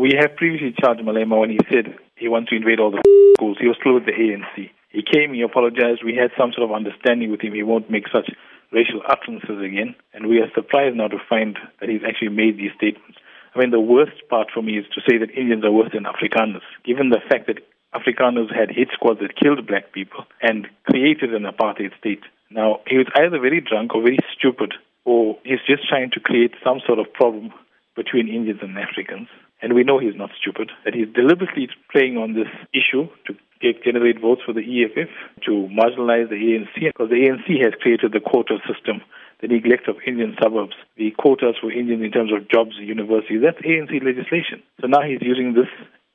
We have previously charged Malema when he said he wants to invade all the schools. He was still with the ANC. He came, he apologized. We had some sort of understanding with him. He won't make such racial utterances again. And we are surprised now to find that he's actually made these statements. I mean, the worst part for me is to say that Indians are worse than Afrikaners, given the fact that Afrikaners had hit squads that killed black people and created an apartheid state. Now, he was either very drunk or very stupid, or he's just trying to create some sort of problem between Indians and Africans. And we know he's not stupid, that he's deliberately playing on this issue to get, generate votes for the EFF, to marginalize the ANC, because the ANC has created the quota system, the neglect of Indian suburbs, the quotas for Indians in terms of jobs, and universities. That's ANC legislation. So now he's using this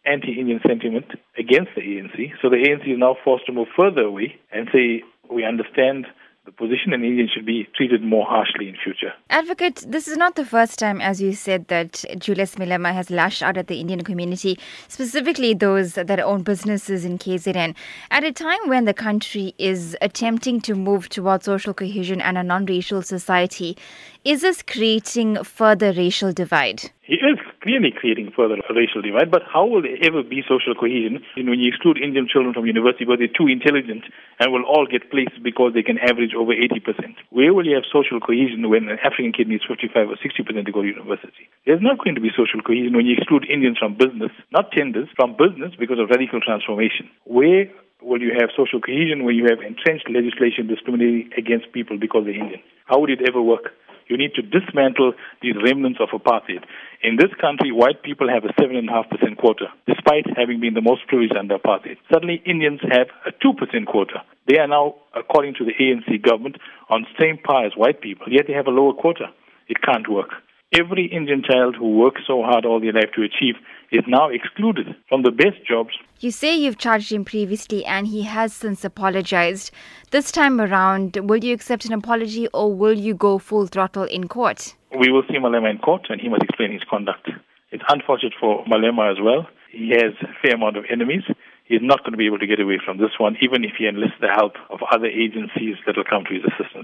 anti-Indian sentiment against the ANC. So the ANC is now forced to move further away and say, we understand position and Indians should be treated more harshly in future. Advocate, this is not the first time, as you said, that Julius Malema has lashed out at the Indian community, specifically those that own businesses in KZN, at a time when the country is attempting to move towards social cohesion and a non-racial society. Is this creating further racial divide? He is clearly creating further racial divide, but how will there ever be social cohesion when you exclude Indian children from university because they're too intelligent and will all get places because they can average over 80%? Where will you have social cohesion when an African kid needs 55 or 60% to go to university? There's not going to be social cohesion when you exclude Indians from business, not tenders, from business because of radical transformation. Where will you have social cohesion when you have entrenched legislation discriminating against people because they're Indian? How would it ever work? You need to dismantle these remnants of apartheid. In this country, white people have a 7.5% quota, despite having been the most privileged under apartheid. Suddenly, Indians have a 2% quota. They are now, according to the ANC government, on the same par as white people, yet they have a lower quota. It can't work. Every Indian child who works so hard all their life to achieve is now excluded from the best jobs. You say you've charged him previously and he has since apologized. This time around, will you accept an apology or will you go full throttle in court? We will see Malema in court and he must explain his conduct. It's unfortunate for Malema as well. He has a fair amount of enemies. He's not going to be able to get away from this one, even if he enlists the help of other agencies that will come to his assistance.